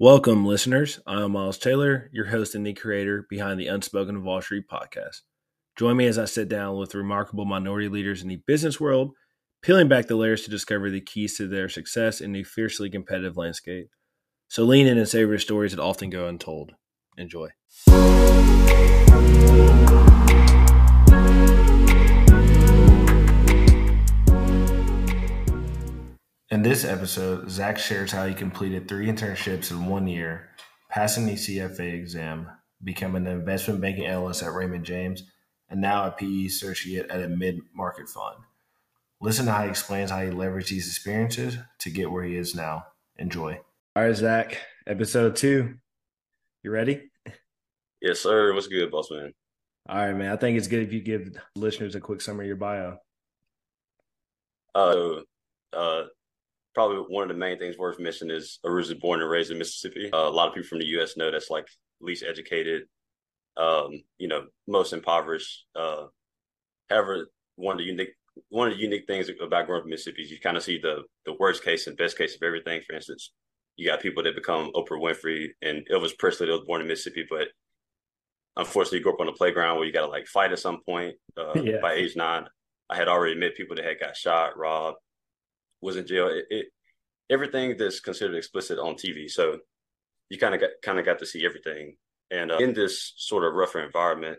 Welcome, listeners. I'm Miles Taylor, your host and the creator behind the Unspoken Wall Street podcast. Join me as I sit down with remarkable minority leaders in the business world, peeling back the layers to discover the keys to their success in a fiercely competitive landscape. So lean in and savor stories that often go untold. Enjoy. In this episode, Zach shares how he completed three internships in one year, passing the CFA exam, becoming an investment banking analyst at Raymond James, and now a PE associate at a mid market fund. Listen to how he explains how he leveraged these experiences to get where he is now. Enjoy. All right, Zach, episode two. You ready? Yes, sir. What's good, boss man? All right, man. I think it's good if you give listeners a quick summary of your bio. Uh, uh, probably one of the main things worth mentioning is originally born and raised in Mississippi. Uh, a lot of people from the U.S. know that's like least educated, um, you know, most impoverished. Uh, however, one of the unique one of the unique things about growing up in Mississippi is you kind of see the the worst case and best case of everything. For instance, you got people that become Oprah Winfrey and Elvis Presley that was born in Mississippi, but unfortunately, you grew up on the playground where you got to like fight at some point. Uh, yeah. By age nine, I had already met people that had got shot, robbed, was in jail. It, it everything that's considered explicit on TV. So you kind of got kind of got to see everything. And uh, in this sort of rougher environment,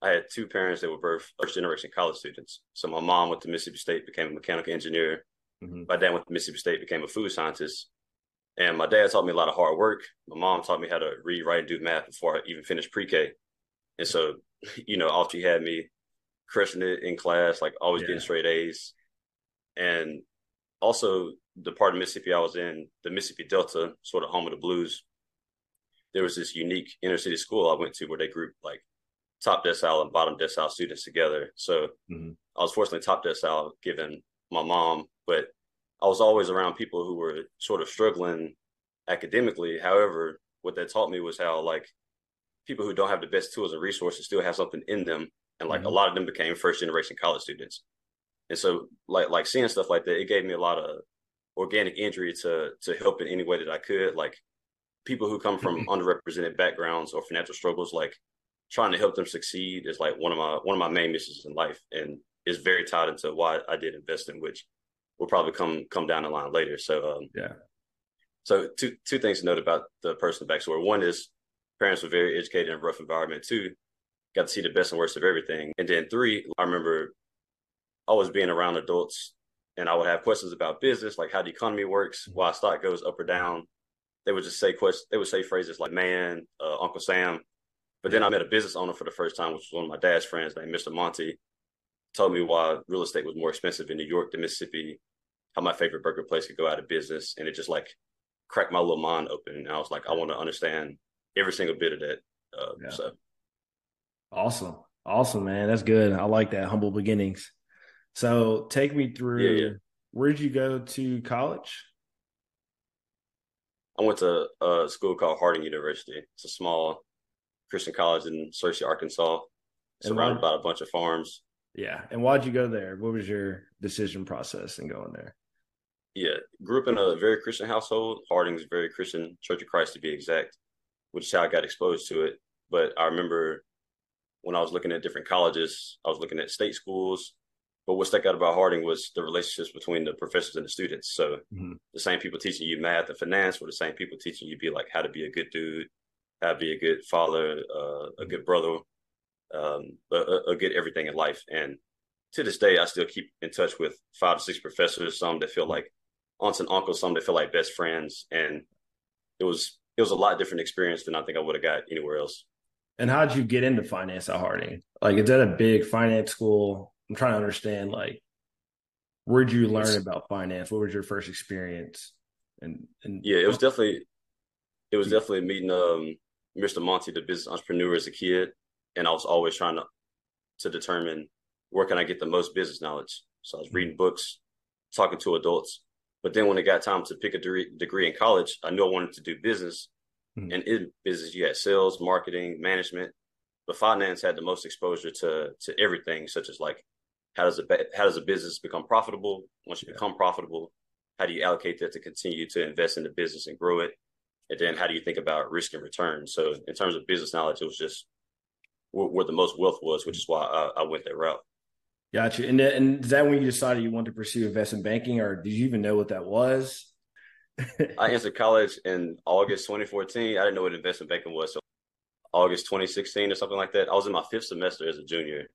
I had two parents that were both first generation college students. So my mom went to Mississippi State, became a mechanical engineer. Mm-hmm. My dad went to Mississippi State, became a food scientist. And my dad taught me a lot of hard work. My mom taught me how to read, write, and do math before I even finished pre-K. And so, you know, all she had me crushing it in class, like always yeah. getting straight A's. And also the part of Mississippi I was in, the Mississippi Delta, sort of home of the blues, there was this unique inner city school I went to where they grouped like top decile and bottom decile students together. So mm-hmm. I was fortunately top decile given my mom, but I was always around people who were sort of struggling academically. However, what that taught me was how like people who don't have the best tools and resources still have something in them. And like mm-hmm. a lot of them became first generation college students. And so like like seeing stuff like that, it gave me a lot of organic injury to to help in any way that I could. Like people who come from mm-hmm. underrepresented backgrounds or financial struggles, like trying to help them succeed is like one of my one of my main missions in life, and is very tied into why I did investing, which will probably come come down the line later. So um, yeah. So two two things to note about the personal backstory. One is parents were very educated in a rough environment. Two, got to see the best and worst of everything. And then three, I remember always being around adults and I would have questions about business, like how the economy works, why stock goes up or down. They would just say questions. They would say phrases like "man," uh, "Uncle Sam." But then I met a business owner for the first time, which was one of my dad's friends named Mr. Monty. Told me why real estate was more expensive in New York than Mississippi. How my favorite burger place could go out of business, and it just like cracked my little mind open. And I was like, I want to understand every single bit of that. Uh, yeah. So awesome, awesome, man. That's good. I like that humble beginnings. So take me through. Yeah, yeah. Where did you go to college? I went to a school called Harding University. It's a small Christian college in Searcy, Arkansas, surrounded by a bunch of farms. Yeah. And why'd you go there? What was your decision process in going there? Yeah. Grew up in a very Christian household. Harding's very Christian, Church of Christ to be exact, which is how I got exposed to it. But I remember when I was looking at different colleges, I was looking at state schools, but what stuck out about Harding was the relationships between the professors and the students. So mm-hmm. the same people teaching you math and finance were the same people teaching you be like how to be a good dude, how to be a good father, uh, a good brother, um, a, a, good everything in life. And to this day, I still keep in touch with five to six professors, some that feel like aunts and uncles, some that feel like best friends. And it was it was a lot different experience than I think I would have got anywhere else. And how did you get into finance at Harding? Like, is that a big finance school? I'm trying to understand like where'd you learn about finance? What was your first experience? And, and yeah, it was definitely it was definitely meeting um, Mr. Monty, the business entrepreneur, as a kid, and I was always trying to to determine where can I get the most business knowledge. So I was reading books, talking to adults. But then when it got time to pick a degree, degree in college, I knew I wanted to do business. Mm-hmm. And in business, you had sales, marketing, management. But finance had the most exposure to to everything, such as like how does a how does a business become profitable? Once you yeah. become profitable, how do you allocate that to continue to invest in the business and grow it? and then how do you think about risk and return? So in terms of business knowledge, it was just where, where the most wealth was, which is why I, I went that route. Gotcha. And, and is that when you decided you wanted to pursue investment banking, or did you even know what that was? I entered college in August 2014. I didn't know what investment banking was. So August 2016 or something like that. I was in my fifth semester as a junior.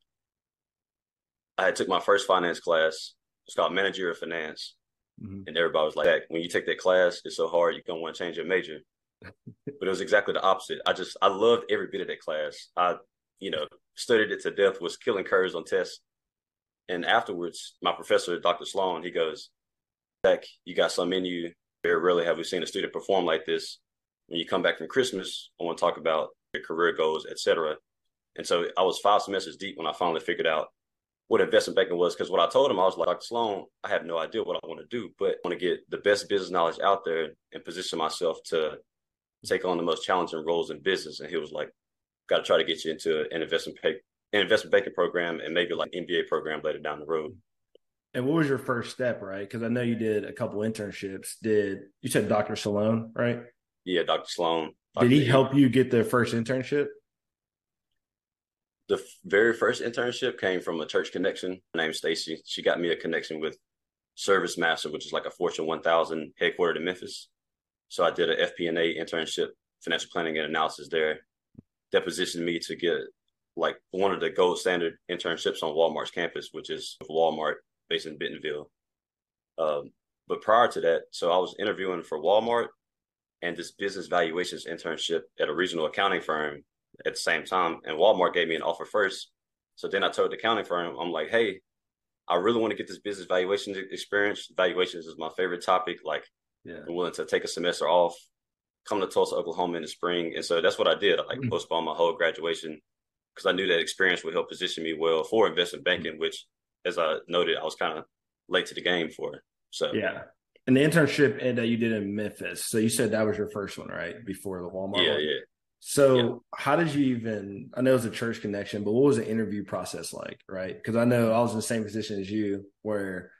I took my first finance class. It's called managerial finance. Mm-hmm. And everybody was like, when you take that class, it's so hard, you're going to want to change your major. but it was exactly the opposite. I just, I loved every bit of that class. I, you know, studied it to death, was killing curves on tests. And afterwards, my professor, Dr. Sloan, he goes, Zach, you got some in you. Very rarely have we seen a student perform like this. When you come back from Christmas, I want to talk about your career goals, etc. And so I was five semesters deep when I finally figured out what investment banking was. Because what I told him, I was like, Dr. Sloan, I have no idea what I want to do, but I want to get the best business knowledge out there and position myself to take on the most challenging roles in business. And he was like, got to try to get you into an investment pay, an investment banking program and maybe like MBA program later down the road. And what was your first step, right? Because I know you did a couple internships. Did you said Dr. Sloan, right? Yeah, Dr. Sloan. Dr. Did he help you get the first internship? The very first internship came from a church connection named Stacy. She got me a connection with Service Master, which is like a Fortune 1000 headquartered in Memphis. So I did an FP&A internship, financial planning and analysis there. That positioned me to get like one of the gold standard internships on Walmart's campus, which is Walmart based in Bentonville. Um, but prior to that, so I was interviewing for Walmart and this business valuations internship at a regional accounting firm at the same time. And Walmart gave me an offer first. So then I told the accounting firm, I'm like, hey, I really want to get this business valuation experience. Valuations is my favorite topic. Like, yeah. I'm willing to take a semester off, come to Tulsa, Oklahoma in the spring. And so that's what I did. I like mm-hmm. postponed my whole graduation because I knew that experience would help position me well for investment banking, mm-hmm. which, as I noted, I was kind of late to the game for. So, yeah. And the internship that you did in Memphis. So you said that was your first one, right? Before the Walmart. Yeah, one? yeah. So yeah. how did you even? I know it was a church connection, but what was the interview process like? Right? Because I know I was in the same position as you, where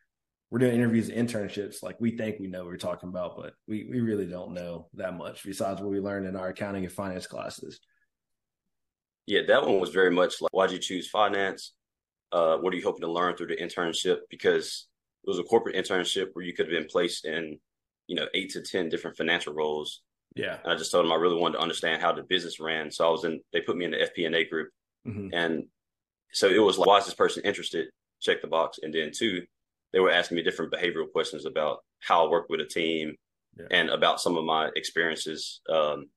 we're doing interviews, and internships. Like we think we know what we're talking about, but we we really don't know that much besides what we learned in our accounting and finance classes. Yeah, that one was very much like, why'd you choose finance? Uh, what are you hoping to learn through the internship? Because it was a corporate internship where you could have been placed in, you know, eight to ten different financial roles yeah. And I just told them I really wanted to understand how the business ran. So I was in, they put me in the FP&A group. Mm-hmm. And so it was like, why is this person interested? Check the box. And then two, they were asking me different behavioral questions about how I work with a team yeah. and about some of my experiences um,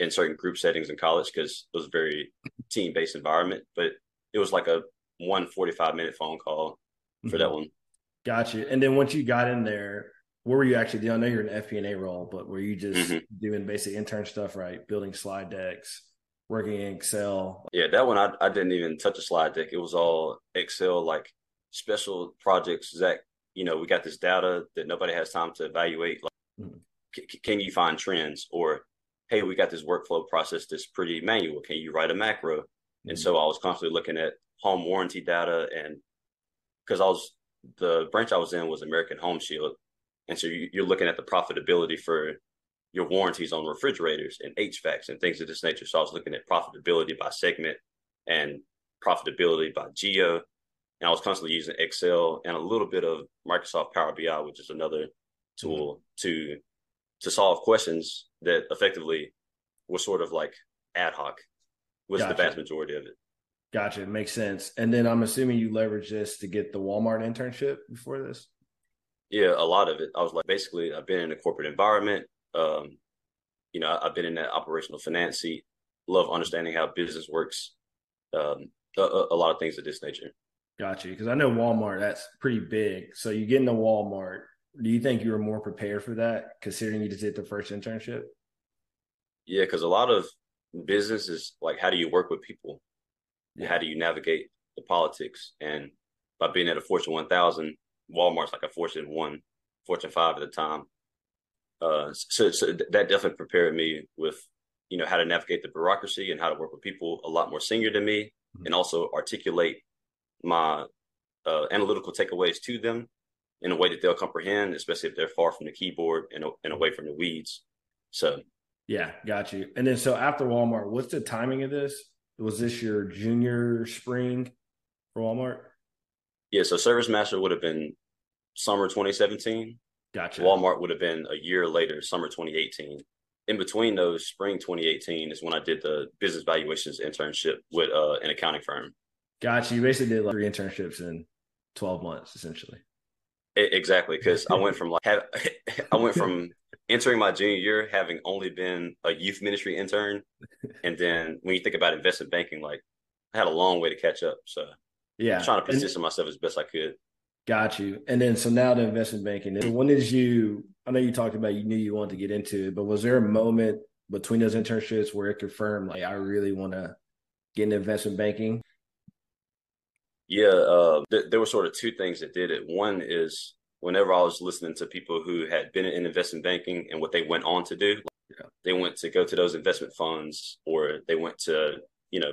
in certain group settings in college because it was a very team based environment. But it was like a one 45 minute phone call for mm-hmm. that one. Gotcha. And then once you got in there, what were you actually doing? I know you're an FP&A role, but were you just mm-hmm. doing basic intern stuff, right? Building slide decks, working in Excel? Yeah, that one I, I didn't even touch a slide deck. It was all Excel, like special projects. Zach, you know, we got this data that nobody has time to evaluate. Like, mm-hmm. c- can you find trends? Or, hey, we got this workflow process that's pretty manual. Can you write a macro? Mm-hmm. And so I was constantly looking at home warranty data and because I was the branch I was in was American Home Shield and so you're looking at the profitability for your warranties on refrigerators and HVACs and things of this nature. So I was looking at profitability by segment and profitability by geo. And I was constantly using Excel and a little bit of Microsoft Power BI, which is another tool mm-hmm. to to solve questions that effectively were sort of like ad hoc was gotcha. the vast majority of it. Gotcha. It makes sense. And then I'm assuming you leverage this to get the Walmart internship before this? Yeah, a lot of it. I was like, basically, I've been in a corporate environment. Um, you know, I've been in that operational finance seat. Love understanding how business works. Um, a, a lot of things of this nature. Gotcha. Because I know Walmart, that's pretty big. So you get into Walmart. Do you think you were more prepared for that, considering you just did the first internship? Yeah, because a lot of business is like, how do you work with people? Yeah. How do you navigate the politics? And by being at a Fortune 1000, Walmart's like a Fortune one, Fortune five at the time. Uh, so, so that definitely prepared me with, you know, how to navigate the bureaucracy and how to work with people a lot more senior than me, mm-hmm. and also articulate my uh, analytical takeaways to them in a way that they'll comprehend, especially if they're far from the keyboard and, and away from the weeds. So, Yeah, got you. And then so after Walmart, what's the timing of this? Was this your junior spring for Walmart? Yeah, so Service Master would have been summer 2017. Gotcha. Walmart would have been a year later, summer 2018. In between those, spring 2018 is when I did the business valuations internship with uh, an accounting firm. Gotcha. You basically did like three internships in 12 months, essentially. It, exactly, because I went from like have, I went from entering my junior year having only been a youth ministry intern, and then when you think about investment banking, like I had a long way to catch up. So yeah, I'm trying to position and, myself as best I could. Got you. And then so now the investment banking. When did you? I know you talked about you knew you wanted to get into it, but was there a moment between those internships where it confirmed like I really want to get into investment banking? Yeah, uh, th- there were sort of two things that did it. One is whenever I was listening to people who had been in investment banking and what they went on to do, yeah. they went to go to those investment funds or they went to, you know,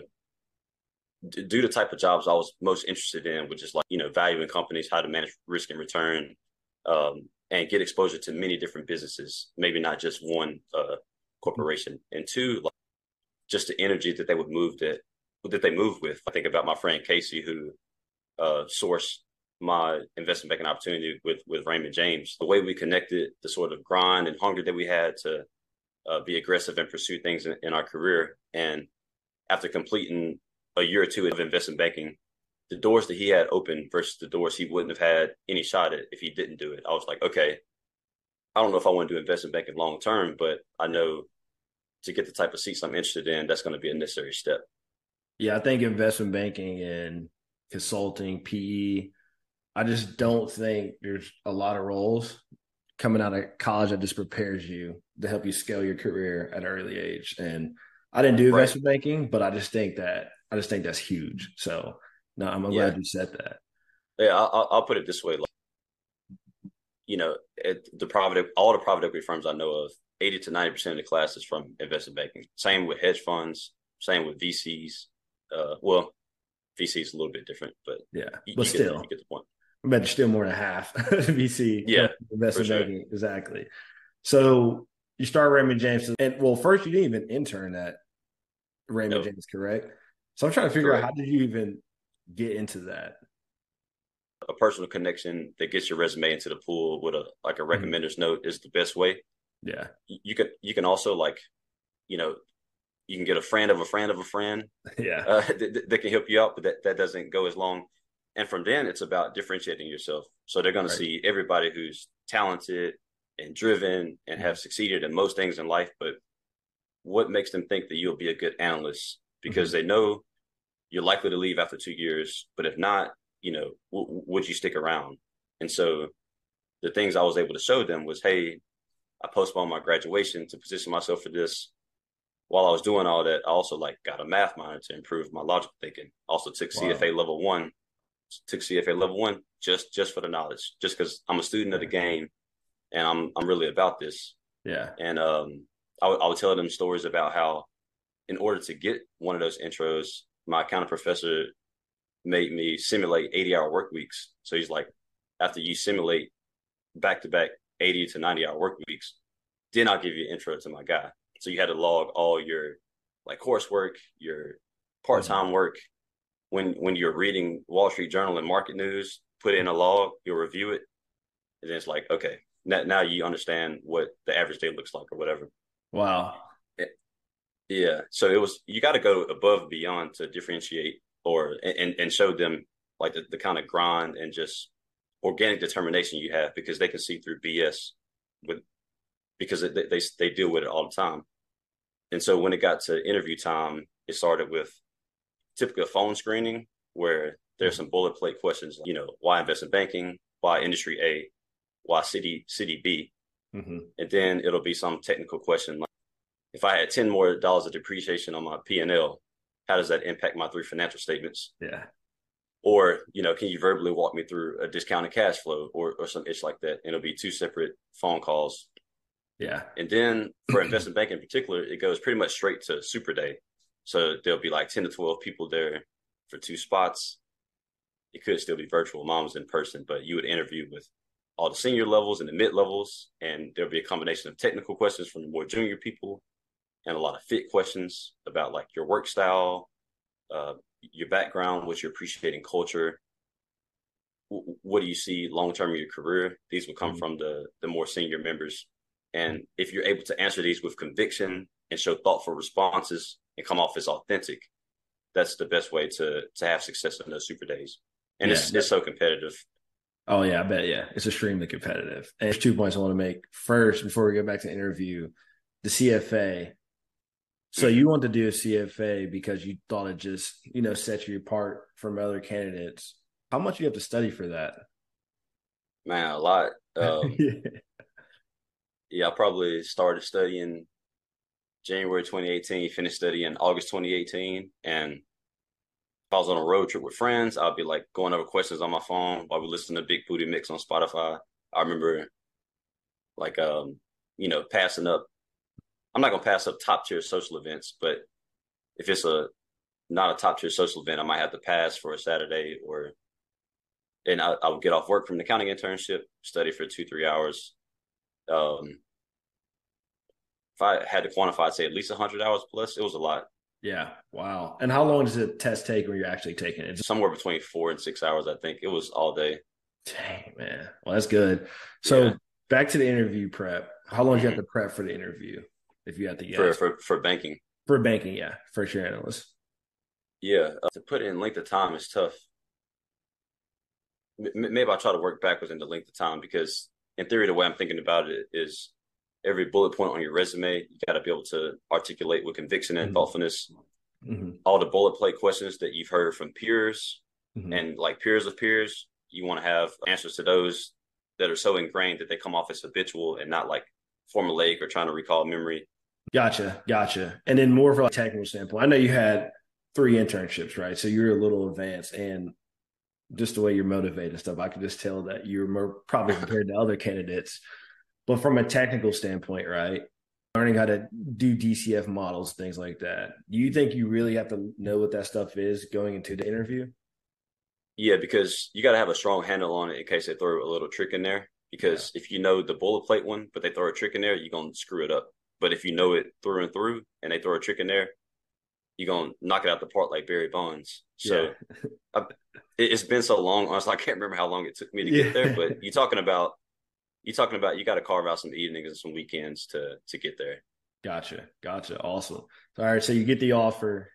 do the type of jobs I was most interested in, which is like, you know, valuing companies, how to manage risk and return, um, and get exposure to many different businesses, maybe not just one uh, corporation. And two, like, just the energy that they would move that that they move with. I think about my friend Casey, who uh, sourced my investment banking opportunity with with Raymond James. The way we connected, the sort of grind and hunger that we had to uh, be aggressive and pursue things in, in our career, and after completing a year or two of investment banking, the doors that he had open versus the doors he wouldn't have had any shot at if he didn't do it. I was like, okay, I don't know if I want to do investment banking long term, but I know to get the type of seats I'm interested in, that's going to be a necessary step. Yeah, I think investment banking and consulting, PE, I just don't think there's a lot of roles coming out of college that just prepares you to help you scale your career at an early age. And I didn't do investment right. banking, but I just think that I just think that's huge. So no, I'm glad yeah. you said that. Yeah, I'll, I'll put it this way: like, you know, it, the private, all the private equity firms I know of, eighty to ninety percent of the class is from investment banking. Same with hedge funds. Same with VCs. Uh, well, VCs a little bit different, but yeah, you, but you still, get, you get the point. I bet still more than half VC. Yeah, investment sure. banking exactly. So you start Raymond James, and well, first you didn't even intern at Raymond. James, correct? So I'm trying to figure Correct. out how did you even get into that? A personal connection that gets your resume into the pool with a like a mm-hmm. recommender's mm-hmm. note is the best way. Yeah. You can you can also like, you know, you can get a friend of a friend of a friend. Yeah. Uh, that, that, can help you out, but that, that doesn't go as long. And from then it's about differentiating yourself. So they're going right. to see everybody who's talented and driven and have mm-hmm. succeeded in most things in life, but what makes them think that you'll be a good analyst because mm-hmm. they know you're likely to leave after two years. But if not, you know, w- would you stick around? And so the things I was able to show them was, hey, I postponed my graduation to position myself for this. While I was doing all that, I also like got a math minor to improve my logical thinking. Also took wow. CFA level one, took CFA level one just just for the knowledge, just because I'm a student of the game, and I'm I'm really about this. Yeah. And um, I, w- I would tell them stories about how, in order to get one of those intros, my accounting professor made me simulate 80 hour work weeks. So he's like, after you simulate back to back 80 to 90 hour work weeks, then I'll give you an intro to my guy. So you had to log all your like coursework, your part time mm-hmm. work. When when you're reading Wall Street Journal and market news, put in a log, you'll review it, and then it's like, okay, now, now you understand what the average day looks like or whatever. Wow. Yeah. So it was you got to go above and beyond to differentiate or and and show them like the, the kind of grind and just organic determination you have because they can see through BS with because they, they they deal with it all the time. And so when it got to interview time, it started with typically a phone screening where there's some boilerplate questions, you know, why invest in banking, why industry A, why city city B, mm-hmm. and then it'll be some technical question like if I had 10 more dollars of depreciation on my P&L, how does that impact my three financial statements? Yeah. Or, you know, can you verbally walk me through a discounted cash flow or, or some itch like that? And it'll be two separate phone calls. Yeah. And then for investment bank in particular, it goes pretty much straight to super day. So there'll be like 10 to 12 people there for two spots. It could still be virtual. Mom was in person, but you would interview with all the senior levels and the mid levels. And there'll be a combination of technical questions from the more junior people and a lot of fit questions about like your work style, uh, your background, what you're appreciating culture. what do you see long term in your career? These will come mm-hmm. from the the more senior members, and if you're able to answer these with conviction and show thoughtful responses and come off as authentic, that's the best way to to have success in those super days. And yeah, it's it's so competitive. Oh yeah, I bet yeah, it's extremely competitive. And there's two points I want to make. First, before we go back to interview, the CFA. So you want to do a CFA because you thought it just you know set you apart from other candidates. How much you have to study for that? Man, a lot. Um, yeah. yeah, I probably started studying January 2018, finished studying August 2018. And if I was on a road trip with friends, I'd be like going over questions on my phone while we listen to Big Booty Mix on Spotify. I remember like um, you know, passing up I'm not gonna pass up top tier social events, but if it's a not a top tier social event, I might have to pass for a Saturday or and I, I would get off work from the accounting internship, study for two, three hours. Um, if I had to quantify, I'd say at least 100 hours plus. It was a lot. Yeah. Wow. And how long does the test take when you're actually taking it? Somewhere between four and six hours, I think. It was all day. Dang, man. Well, that's good. So yeah. back to the interview prep. How long do you have to prep for the interview? If you had to guess. For, for, for banking. For banking, yeah. First year analyst. Yeah. Uh, to put in length of time is tough. M- maybe I'll try to work backwards into length of time because in theory, the way I'm thinking about it is every bullet point on your resume, you got to be able to articulate with conviction and mm-hmm. thoughtfulness. Mm-hmm. All the boilerplate questions that you've heard from peers mm-hmm. and like peers of peers, you want to have answers to those that are so ingrained that they come off as habitual and not like formulaic or trying to recall memory. Gotcha, gotcha. And then more from a technical standpoint, I know you had three internships, right? So you're a little advanced, and just the way you're motivated and stuff, I could just tell that you're more probably compared to other candidates but from a technical standpoint, right? Learning how to do DCF models, things like that. Do you think you really have to know what that stuff is going into the interview? Yeah, because you got to have a strong handle on it in case they throw a little trick in there. Because yeah. if you know the boilerplate one, but they throw a trick in there, you're going to screw it up. But if you know it through and through and they throw a trick in there, you're going to knock it out the park like Barry Bonds. So yeah. it's been so long. Honestly, I can't remember how long it took me to yeah. get there, but you're talking about you're talking about you got to carve out some evenings and some weekends to to get there. Gotcha, gotcha, awesome. All right, so you get the offer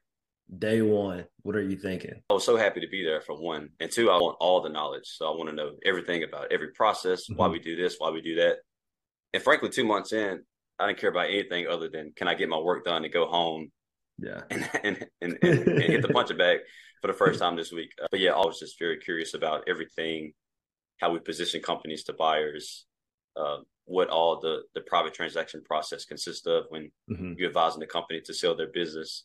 day one. What are you thinking? I was so happy to be there for one, and two, I want all the knowledge. So I want to know everything about every process, mm-hmm. why we do this, why we do that. And frankly, two months in, I didn't care about anything other than can I get my work done and go home. Yeah, and and, and, and, and hit the punching bag for the first time this week. Uh, but yeah, I was just very curious about everything, how we position companies to buyers, uh, what all the the private transaction process consists of when mm-hmm. you're advising the company to sell their business.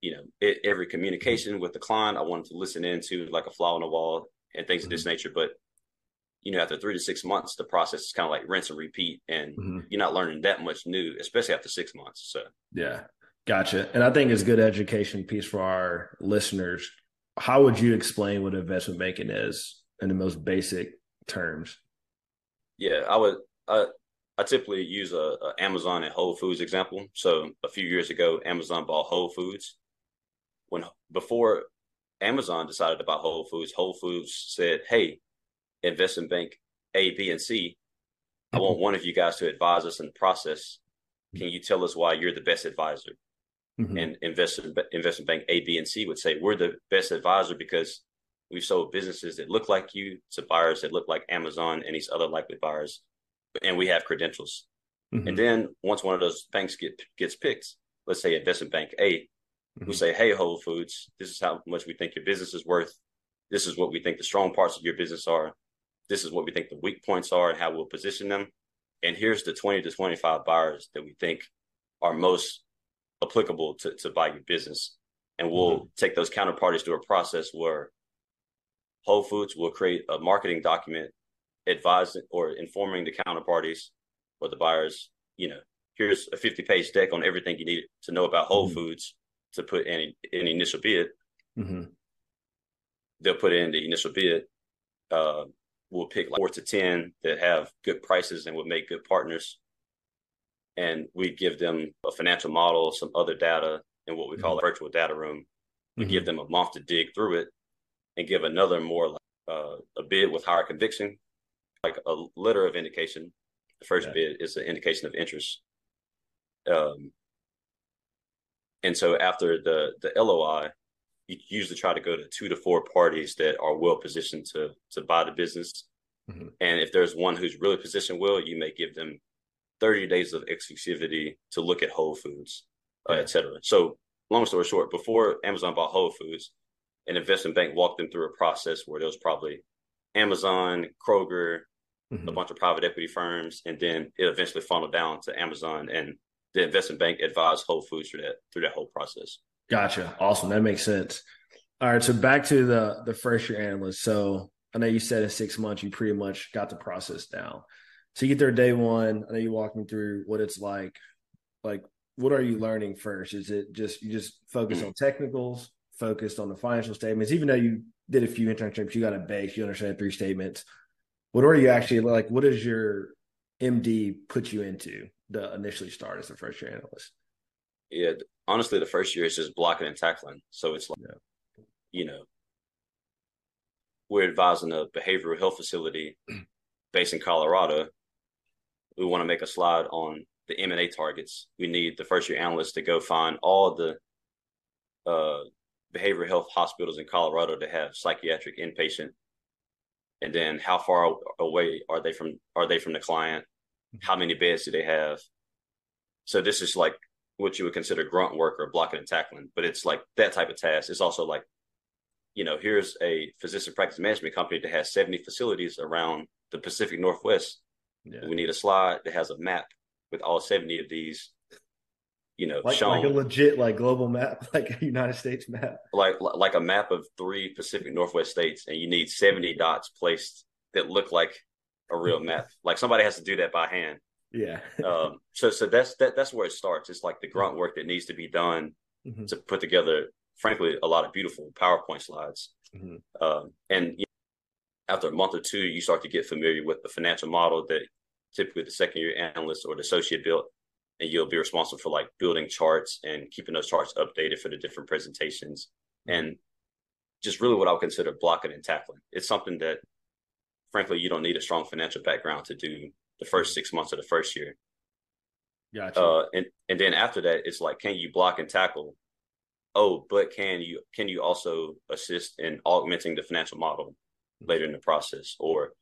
You know, it, every communication with the client, I wanted to listen into like a fly on the wall and things mm-hmm. of this mm-hmm. nature. But you know, after three to six months, the process is kind of like rinse and repeat, and mm-hmm. you're not learning that much new, especially after six months. So yeah, gotcha. And I think it's good education piece for our listeners. How would you explain what investment banking is in the most basic terms? Yeah, I would. I, I typically use a, a, Amazon and Whole Foods example. So a few years ago, Amazon bought Whole Foods. When before Amazon decided to buy Whole Foods, Whole Foods said, "Hey, investment bank A, B, and C, I want one of you guys to advise us in the process. Can you tell us why you're the best advisor?" Mm-hmm. And investment investment bank A, B, and C would say, "We're the best advisor because We've sold businesses that look like you to buyers that look like Amazon and these other likely buyers, and we have credentials. Mm-hmm. And then once one of those banks get gets picked, let's say investment bank A, mm-hmm. we say, "Hey, Whole Foods, this is how much we think your business is worth. This is what we think the strong parts of your business are. This is what we think the weak points are, and how we'll position them. And here's the 20 to 25 buyers that we think are most applicable to, to buy your business. And we'll mm-hmm. take those counterparties through a process where Whole Foods will create a marketing document advising or informing the counterparties or the buyers, you know, here's a 50 page deck on everything you need to know about Whole mm-hmm. Foods to put in an initial bid. Mm-hmm. They'll put in the initial bid. Uh, we'll pick like four to 10 that have good prices and would make good partners. and we give them a financial model, some other data, in what we call mm-hmm. a virtual data room. We mm-hmm. give them a month to dig through it, and give another more like uh, a bid with higher conviction, like a letter of indication. The first yeah. bid is an indication of interest. Um, and so after the the LOI, you usually try to go to two to four parties that are well positioned to to buy the business. Mm-hmm. And if there's one who's really positioned well, you may give them 30 days of exclusivity to look at Whole Foods, uh, et cetera. So, long story short, before Amazon bought Whole Foods, an investment bank walked them through a process where there was probably Amazon, Kroger, mm-hmm. a bunch of private equity firms, and then it eventually funneled down to Amazon, and the investment bank advised Whole Foods through that through that whole process. Gotcha. Awesome. That makes sense. All right. So back to the the first year analyst. So I know you said in six months you pretty much got the process down. So you get there day one. I know you walk me through what it's like. Like, what are you learning first? Is it just you just focus on mm. technicals, focused on the financial statements? Even though you did a few internships, you got a base, you understand three statements. What are you actually like? What does your MD put you into to initially start as a first year analyst? Yeah, honestly, the first year is just blocking and tackling. So it's like, yeah. you know, we're advising a behavioral health facility based in Colorado we want to make a slide on the M&A targets. We need the first year analysts to go find all the uh, behavioral health hospitals in Colorado to have psychiatric inpatient. And then how far away are they from are they from the client? How many beds do they have? So this is like what you would consider grunt work or blocking and tackling, but it's like that type of task. It's also like, you know, here's a physician practice management company that has 70 facilities around the Pacific Northwest yeah. We need a slide that has a map with all 70 of these, you know, like, shown. Like a legit like global map, like a United States map. Like like a map of three Pacific Northwest states, and you need 70 dots placed that look like a real map. Like somebody has to do that by hand. Yeah. um, so so that's that that's where it starts. It's like the grunt work that needs to be done mm-hmm. to put together, frankly, a lot of beautiful PowerPoint slides. Mm-hmm. Um, and you know, after a month or two, you start to get familiar with the financial model that typically the second year analyst or the associate built, and you'll be responsible for like building charts and keeping those charts updated for the different presentations. Mm-hmm. And just really what I would consider blocking and tackling. It's something that, frankly, you don't need a strong financial background to do the first six months of the first year. Gotcha. Uh, and and then after that, it's like, can you block and tackle? Oh, but can you can you also assist in augmenting the financial model later in the process, or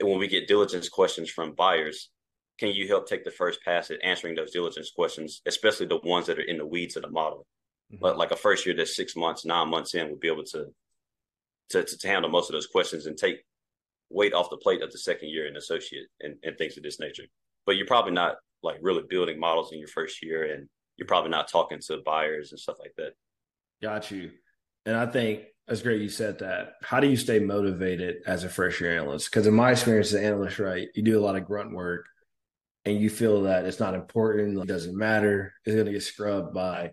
when we get diligence questions from buyers, can you help take the first pass at answering those diligence questions, especially the ones that are in the weeds of the model? Mm-hmm. But like a first year that's six months, nine months in, would be able to, to to handle most of those questions and take weight off the plate of the second year and associate and, and things of this nature. But you're probably not like really building models in your first year and you're probably not talking to buyers and stuff like that. Got you. And I think that's great you said that. How do you stay motivated as a first year analyst? Because in my experience as an analyst, right, you do a lot of grunt work and you feel that it's not important, it doesn't matter, it's going to get scrubbed by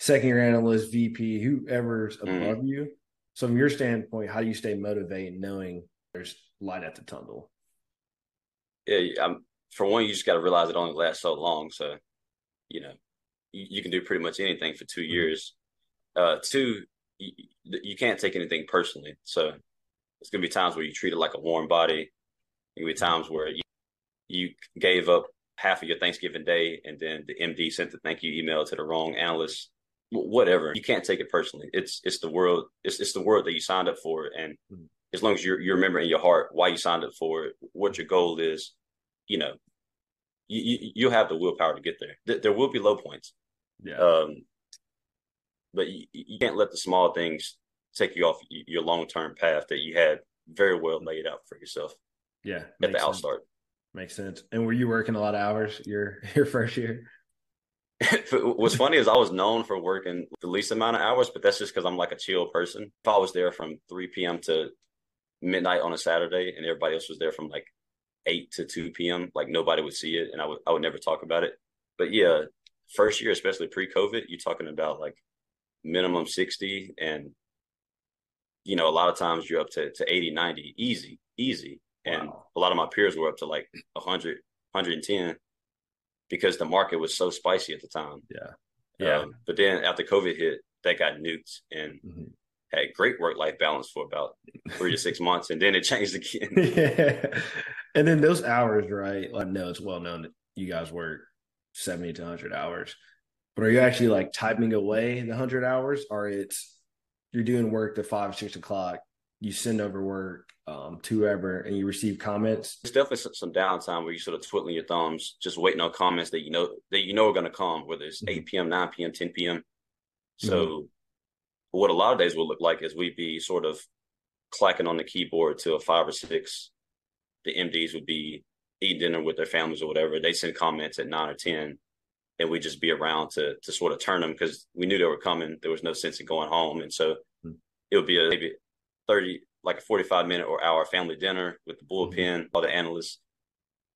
second year analyst, VP, whoever's mm. above mm. you. So, from your standpoint, how do you stay motivated knowing there's light at the tunnel? Yeah, I'm, for one, you just got to realize it only lasts so long. So, you know, you, you can do pretty much anything for two mm. years. Uh, two, you, you can't take anything personally. So it's gonna be times where you treat it like a warm body. There'll be times where you, you gave up half of your Thanksgiving day, and then the MD sent the thank you email to the wrong analyst. Whatever, you can't take it personally. It's it's the world. It's it's the world that you signed up for, and mm-hmm. As long as you you remember in your heart why you signed up for it, what your goal is, you know, you, you you'll have the willpower to get there. There will be low points. Yeah. Um, but you, you can't let the small things take you off your long term path that you had very well laid out for yourself. Yeah, at the sense. outstart. Makes sense. And were you working a lot of hours your your first year? What's funny is I was known for working the least amount of hours, but that's just because I'm like a chill person. If I was there from 3 p.m. to midnight on a Saturday, and everybody else was there from like 8 to 2 p.m., like nobody would see it, and I would I would never talk about it. But yeah, first year, especially pre-COVID, you're talking about like minimum 60 and you know a lot of times you're up to, to 80 90 easy easy and wow. a lot of my peers were up to like 100 110 because the market was so spicy at the time. Yeah. Yeah. Um, but then after COVID hit, that got nuked and mm-hmm. Had great work life balance for about three to six months, and then it changed again. yeah. And then those hours, right? I know it's well known that you guys work seventy to hundred hours, but are you actually like typing away the hundred hours, or it's you're doing work to five six o'clock, you send over work um, to whoever, and you receive comments? It's definitely some downtime where you sort of twiddling your thumbs, just waiting on comments that you know that you know are going to come, whether it's mm-hmm. eight p.m., nine p.m., ten p.m. So, mm-hmm. What a lot of days will look like is we'd be sort of clacking on the keyboard till five or six. The MDs would be eating dinner with their families or whatever. They send comments at nine or ten, and we'd just be around to to sort of turn them because we knew they were coming. There was no sense in going home, and so mm-hmm. it would be a, maybe thirty, like a forty-five minute or hour family dinner with the bullpen, mm-hmm. all the analysts,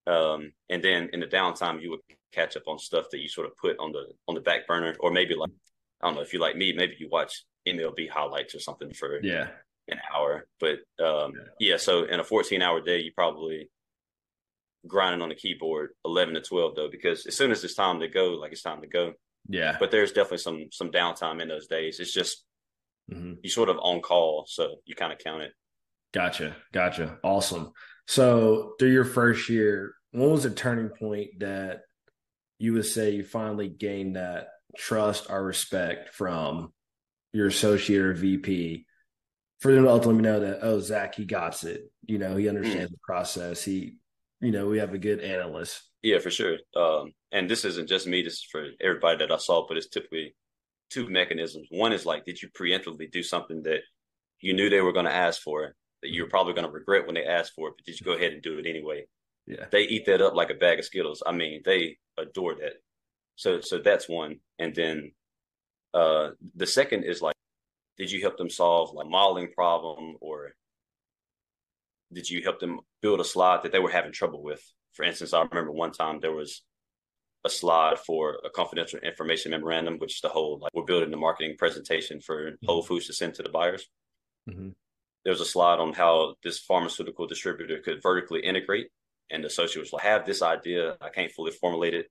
um, and then in the downtime you would catch up on stuff that you sort of put on the on the back burner, or maybe like I don't know if you like me, maybe you watch MLB highlights or something for yeah an hour. But um, yeah. yeah, so in a 14 hour day, you probably grinding on the keyboard 11 to 12 though, because as soon as it's time to go, like it's time to go. Yeah. But there's definitely some some downtime in those days. It's just mm-hmm. you sort of on call, so you kind of count it. Gotcha, gotcha, awesome. So through your first year, what was a turning point that you would say you finally gained that trust or respect from your associate or VP for them to ultimately know that, oh, Zach, he got it. You know, he understands mm. the process. He, you know, we have a good analyst. Yeah, for sure. Um, and this isn't just me, this is for everybody that I saw, but it's typically two mechanisms. One is like, did you preemptively do something that you knew they were going to ask for, that you were probably going to regret when they asked for it, but did you go ahead and do it anyway? Yeah. They eat that up like a bag of Skittles. I mean, they adore that. So so that's one. And then uh the second is like did you help them solve like modeling problem or did you help them build a slide that they were having trouble with? For instance, I remember one time there was a slide for a confidential information memorandum, which is the whole like we're building the marketing presentation for mm-hmm. Whole Foods to send to the buyers. Mm-hmm. There was a slide on how this pharmaceutical distributor could vertically integrate, and the associate was like, "I have this idea, I can't fully formulate it,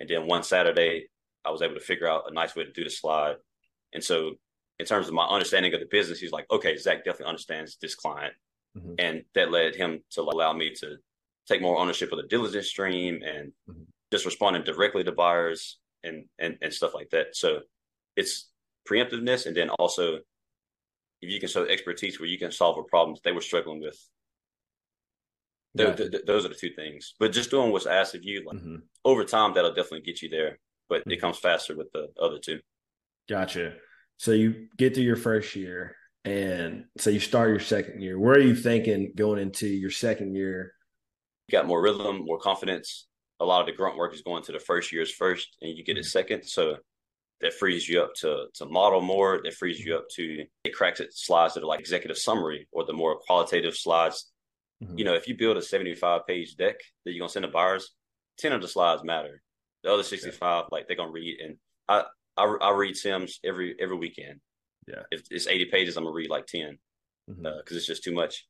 and then one Saturday, I was able to figure out a nice way to do the slide. And so, in terms of my understanding of the business, he's like, okay, Zach definitely understands this client. Mm-hmm. And that led him to allow me to take more ownership of the diligence stream and mm-hmm. just responding directly to buyers and, and, and stuff like that. So it's preemptiveness. And then also, if you can show expertise where you can solve a problem they were struggling with, Gotcha. those are the two things. But just doing what's asked of you, like mm-hmm. over time, that'll definitely get you there. But it comes faster with the other two. Gotcha. So you get through your first year, and so you start your second year. Where are you thinking going into your second year? You got more rhythm, more confidence. A lot of the grunt work is going to the first years first, and you get it mm-hmm. second. So that frees you up to to model more. That frees you up to it cracks it slides that are like executive summary or the more qualitative slides Mm-hmm. You know, if you build a 75 page deck that you're gonna send to buyers, 10 of the slides matter. The other 65, yeah. like they're gonna read. And I, I I read CIMs every every weekend. Yeah. If it's 80 pages, I'm gonna read like 10 because mm-hmm. uh, it's just too much.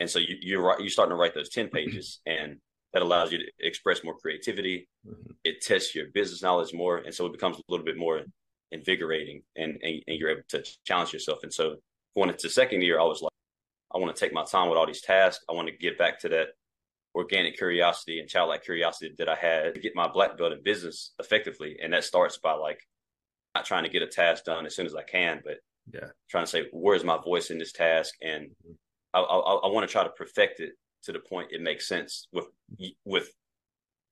And so you you're you're starting to write those 10 pages, and that allows you to express more creativity. Mm-hmm. It tests your business knowledge more, and so it becomes a little bit more invigorating, and and, and you're able to challenge yourself. And so going into second year, I was like, I want to take my time with all these tasks. I want to get back to that organic curiosity and childlike curiosity that I had to get my black belt in business effectively. And that starts by like not trying to get a task done as soon as I can, but yeah, trying to say where's my voice in this task, and mm-hmm. I, I, I want to try to perfect it to the point it makes sense with with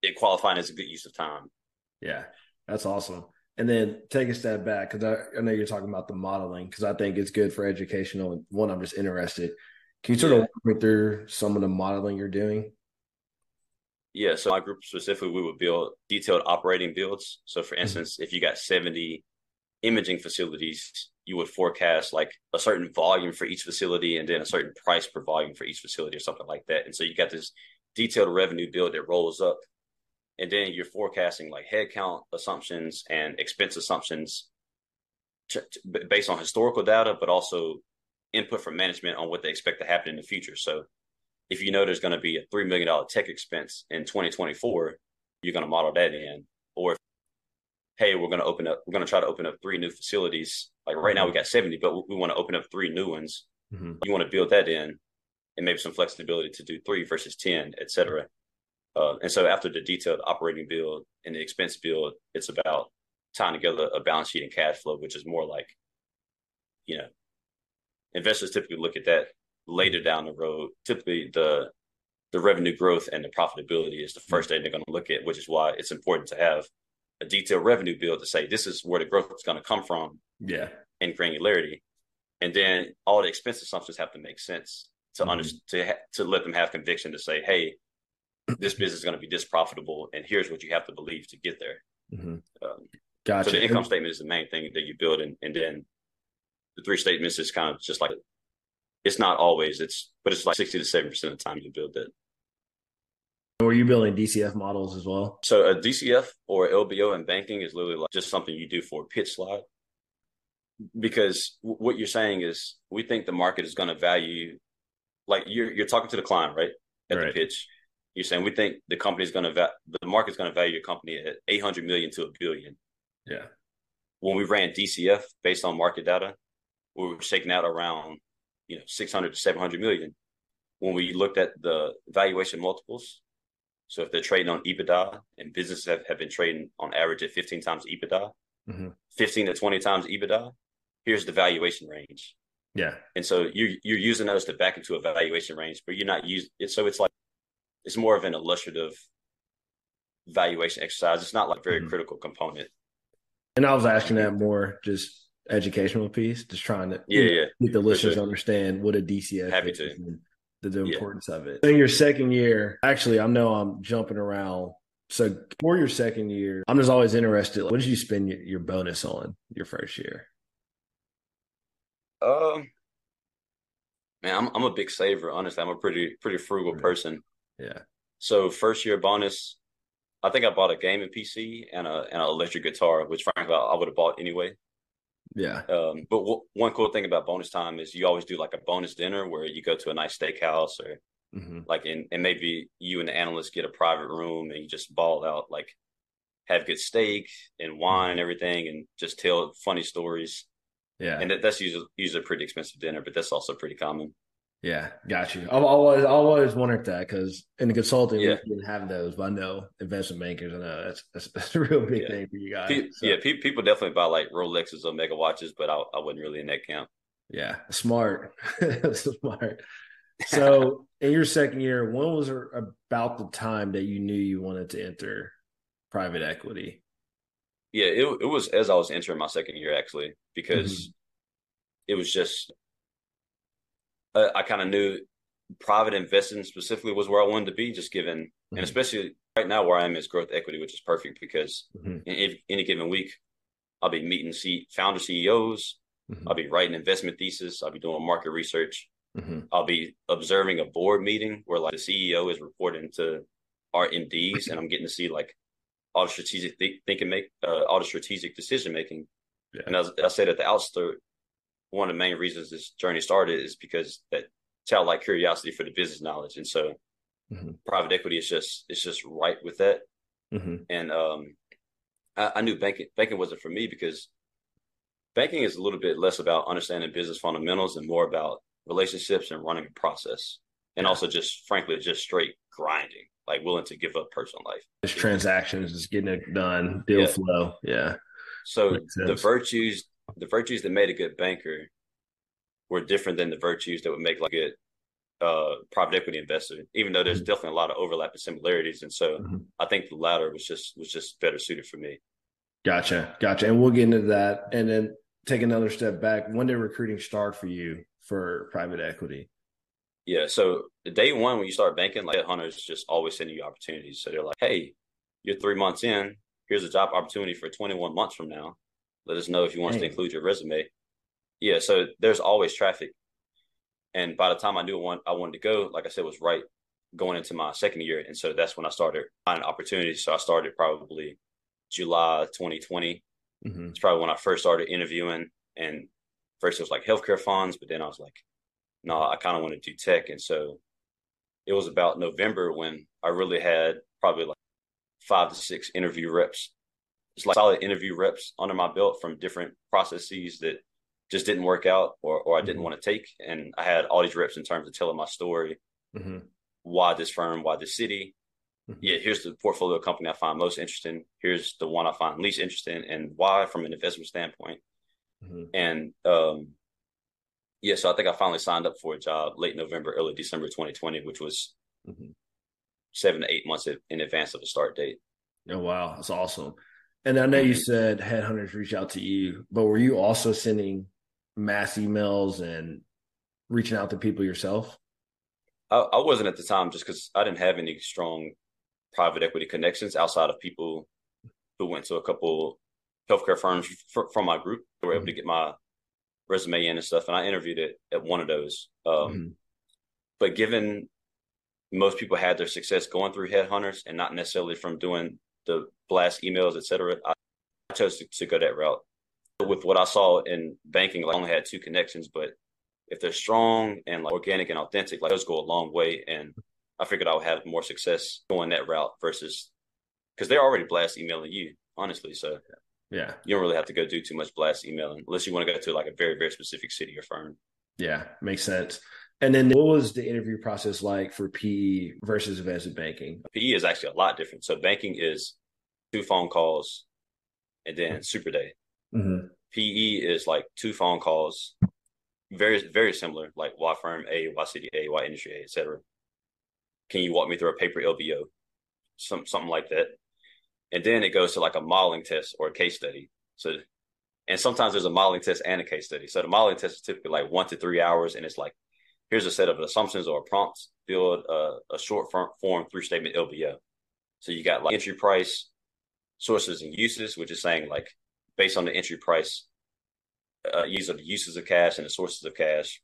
it qualifying as a good use of time. Yeah, that's awesome. And then take a step back because I, I, know you're talking about the modeling because I think it's good for educational. One, I'm just interested. Can you sort yeah. of walk me through some of the modeling you're doing? Yeah, so my group specifically, we would build detailed operating builds. So, for mm-hmm. instance, mm-hmm. if you got 70 imaging facilities, you would forecast like a certain volume for each facility and then a certain price per volume for each facility or something like that. And so you got this detailed revenue build that rolls up. And then you're forecasting like headcount assumptions and expense assumptions based on historical data, but also input from management on what they expect to happen in the future. So if you know there's going to be a $3 million tech expense in 2024, you're going to model that in. Or, if, hey, we're going to open up, we're going to try to open up three new facilities. Like right now, we got 70, but we want to open up three new ones. Mm-hmm. You want to build that in and maybe some flexibility to do three versus 10, et cetera. Uh, and so after the detailed operating build and the expense build, it's about tying together a balance sheet and cash flow, which is more like, you know, investors typically look at that later down the road. Typically, the the revenue growth and the profitability is the first thing they're going to look at, which is why it's important to have a detailed revenue build to say this is where the growth is going to come from. Yeah, and granularity, and then all the expense assumptions have to make sense to mm-hmm. understand to ha- to let them have conviction to say, hey, this business is going to be this profitable, and here's what you have to believe to get there. Mm-hmm. Um, gotcha. So the income statement is the main thing that you build, and, and then the three statements is kind of just like it's not always it's, but it's like sixty to seventy percent of the time you build it. Were you building DCF models as well? So a DCF or LBO in banking is literally like just something you do for a pitch slide. Because what you're saying is we think the market is going to value, like you're you're talking to the client right at right. the pitch, you're saying we think the company's going to va- the market's going to value your company at 800 million to a billion. Yeah. When we ran DCF based on market data, we were shaking out around you know 600 to 700 million. When we looked at the valuation multiples, so if they're trading on EBITDA and businesses have, have been trading on average at 15 times EBITDA, mm-hmm. 15 to 20 times EBITDA, here's the valuation range. Yeah. And so you're you're using those to back into a valuation range, but you're not using it. So it's like it's more of an illustrative valuation exercise. It's not like very mm-hmm. critical component. And I was asking that more just educational piece, just trying to yeah, yeah get the listeners sure. understand what a DCF Happy is to. and the, the yeah. importance of it. In your second year, actually, I know I'm jumping around. So for your second year, I'm just always interested. Like, What did you spend your, your bonus on your first year? Um, man, I'm I'm a big saver. Honestly, I'm a pretty pretty frugal person. Yeah. So first year bonus, I think I bought a gaming PC and a and an electric guitar, which frankly I would have bought anyway. Yeah. Um, but w- one cool thing about bonus time is you always do like a bonus dinner where you go to a nice steakhouse or mm-hmm. like and, and maybe you and the analyst get a private room and you just ball out like have good steak and wine and everything and just tell funny stories. Yeah. And that, that's usually usually a pretty expensive dinner, but that's also pretty common. Yeah, got you. I've always always wondered that because in the consulting yeah. we didn't have those, but I know investment bankers. I know that's that's, that's a real big yeah. thing for you guys. Pe- so. Yeah, pe- people definitely buy like Rolexes or Omega watches, but I, I wasn't really in that camp. Yeah, smart, smart. So in your second year, when was about the time that you knew you wanted to enter private equity? Yeah, it it was as I was entering my second year actually because mm-hmm. it was just uh, I kind of knew private investing specifically was where I wanted to be, just given, mm-hmm. and especially right now where I am is growth equity, which is perfect because mm-hmm. in, any given week, I'll be meeting C- founder CEOs, mm-hmm. I'll be writing investment thesis, I'll be doing market research, mm-hmm. I'll be observing a board meeting where like the CEO is reporting to our MDs, and I'm getting to see like all the strategic th- thinking, make uh, all the strategic decision making. Yeah. And as I said at the outstart, one of the main reasons this journey started is because that childlike curiosity for the business knowledge, and so mm-hmm. private equity is just it's just right with that. Mm-hmm. And um, I, I, knew banking banking wasn't for me because banking is a little bit less about understanding business fundamentals and more about relationships and running a process, and yeah. also just frankly just straight grinding, like willing to give up personal life. Just transactions, just getting it done, deal yeah. flow, yeah. So the virtues the virtues that made a good banker were different than the virtues that would make like a good uh, private equity investor. Even though there's mm-hmm. definitely a lot of overlap and similarities, and so mm-hmm. I think the latter was just was just better suited for me. Gotcha, gotcha, and we'll get into that, and then take another step back. When did recruiting start for you for private equity? Yeah, so day one when you start banking, like hunters just always sending you opportunities. So they're like, "Hey, you're three months in. Here's a job opportunity for 21 months from now. Let us know if you want us to include your resume. Yeah, so there's always traffic. And by the time I knew one I wanted to go, like I said, was right going into my second year. And so that's when I started finding opportunities. So I started probably July 2020. Mm-hmm. It's probably when I first started interviewing. And first it was like healthcare funds, but then I was like, no, I kind of want to do tech. And so it was about November when I really had probably like five to six interview reps. It's like solid interview reps under my belt from different processes that just didn't work out or, or I didn't mm-hmm. want to take. And I had all these reps in terms of telling my story. Mm-hmm. Why this firm? Why this city? Mm-hmm. Yeah, here's the portfolio company I find most interesting. Here's the one I find least interesting, and why from an investment standpoint. Mm-hmm. And um, yeah, so I think I finally signed up for a job late November, early December 2020, which was mm-hmm. seven to eight months in advance of the start date. Oh wow, that's awesome. And I know you mm-hmm. said headhunters reach out to you, but were you also sending mass emails and reaching out to people yourself? I, I wasn't at the time just because I didn't have any strong private equity connections outside of people who went to a couple healthcare firms from my group. They were able mm-hmm. to get my resume in and stuff, and I interviewed it at one of those. Um, mm-hmm. But given most people had their success going through headhunters and not necessarily from doing the blast emails, etc., I chose to, to, go that route. With what I saw in banking, like I only had two connections, but if they're strong and like organic and authentic, like those go a long way. And I figured I would have more success going that route versus because they're already blast emailing you, honestly. So yeah, you don't really have to go do too much blast emailing unless you want to go to like a very very specific city or firm. Yeah, makes sense. And then what was the interview process like for PE versus investment banking? PE is actually a lot different. So banking is two phone calls and then super day. Mm-hmm. PE is like two phone calls, very very similar, like Y firm A, A, Y city A, A, Y industry A, etc. Can you walk me through a paper LBO, some something like that? And then it goes to like a modeling test or a case study. So, and sometimes there's a modeling test and a case study. So the modeling test is typically like one to three hours, and it's like here's a set of assumptions or prompts, build a, a short form three statement LBO. So you got like entry price, sources and uses, which is saying like based on the entry price, uh, use of the uses of cash and the sources of cash.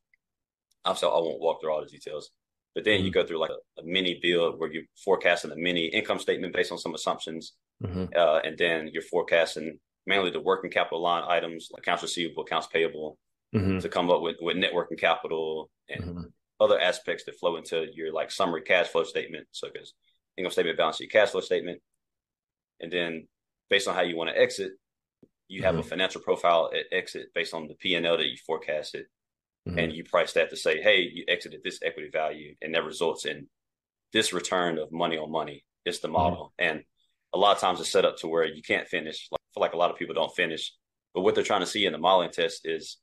I'm Obviously, I won't walk through all the details, but then mm-hmm. you go through like a, a, mini build where you're forecasting a mini income statement based on some assumptions, mm-hmm. uh, and then you're forecasting mainly the working capital line items, like accounts receivable, accounts payable, mm-hmm. to come up with with net working capital and mm-hmm. other aspects that flow into your like summary cash flow statement. So, because income statement, balance sheet, cash flow statement, and then based on how you want to exit, you have mm-hmm. a financial profile at exit based on the P and L that you forecasted, mm-hmm. and you price that to say, hey, you exited this equity value, and that results in this return of money on money. It's the model, mm-hmm. and a lot of times it's set up to where you can't finish. Like, I feel like a lot of people don't finish, but what they're trying to see in the modeling test is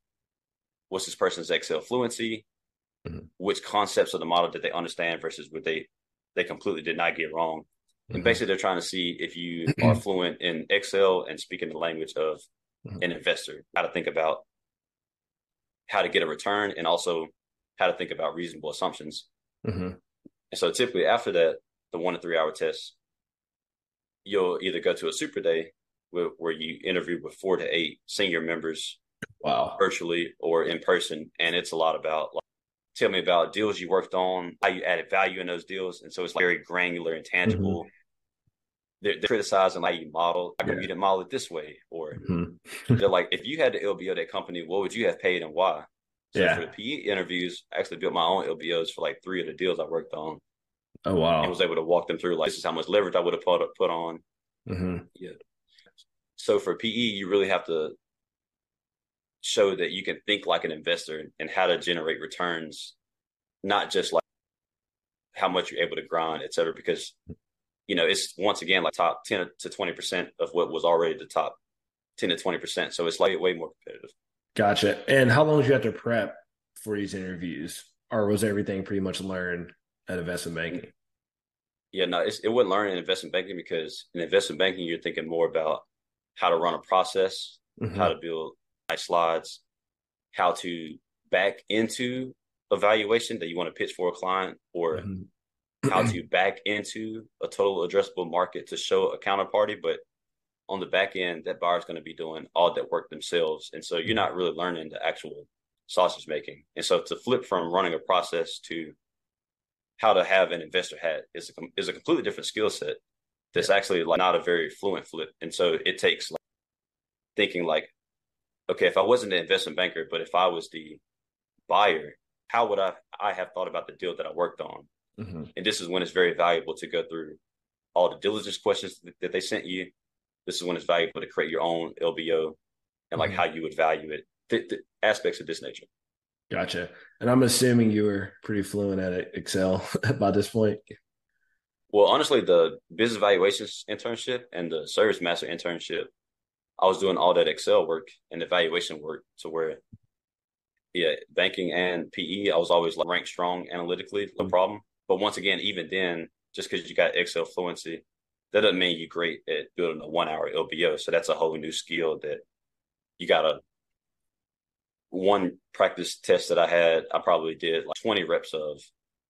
what's this person's Excel fluency, mm-hmm. which concepts of the model did they understand versus what they they completely did not get wrong, and mm-hmm. basically, they're trying to see if you are fluent in Excel and speaking the language of mm-hmm. an investor, how to think about how to get a return and also how to think about reasonable assumptions. Mm-hmm. And so typically after that, the one to three hour test, you'll either go to a super day where, where you interview with four to eight senior members wow virtually or in person and it's a lot about like, tell me about deals you worked on, how you added value in those deals. And so it's like very granular and tangible. Mm-hmm. They're, they're, criticizing how you model. How come yeah. you didn't model it this way? Or mm-hmm. they're like, if you had to LBO that company, what would you have paid and why? So yeah. for the PE interviews, I actually built my own LBOs for like three of the deals I worked on. Oh wow! And was able to walk them through like this is how much leverage I would have put put on. Mm-hmm. Yeah. So for PE, you really have to show that you can think like an investor and how to generate returns, not just like how much you're able to grind, et cetera, because you know, it's once again like top 10 to 20% of what was already the top 10 to 20%. So it's like way more competitive. Gotcha. And how long did you have to prep for these interviews? Or was everything pretty much learned at investment banking? Yeah, no, it wasn't learning in investment banking because in investment banking, you're thinking more about how to run a process, mm-hmm. how to build slides how to back into evaluation that you want to pitch for a client or mm-hmm. how to back into a total addressable market to show a counterparty but on the back end that buyer is going to be doing all that work themselves and so you're mm-hmm. not really learning the actual sausage making and so to flip from running a process to how to have an investor hat is a, is a completely different skill set that's actually like not a very fluent flip and so it takes like thinking like okay, if I wasn't an investment banker, but if I was the buyer, how would I I have thought about the deal that I worked on? Mm-hmm. And this is when it's very valuable to go through all the diligence questions that they sent you. This is when it's valuable to create your own LBO and like mm-hmm. how you would value it, the, the aspects of this nature. Gotcha. And I'm assuming you were pretty fluent at Excel by this point. Well, honestly, the business valuations internship and the ServiceMaster internship, I was doing all that Excel work and evaluation work to where, yeah, banking and PE, I was always like ranked strong analytically, no mm-hmm. problem. But once again, even then, just because you got Excel fluency, that doesn't mean you're great at building a one hour LBO. So that's a whole new skill that you got to. One practice test that I had, I probably did like 20 reps of.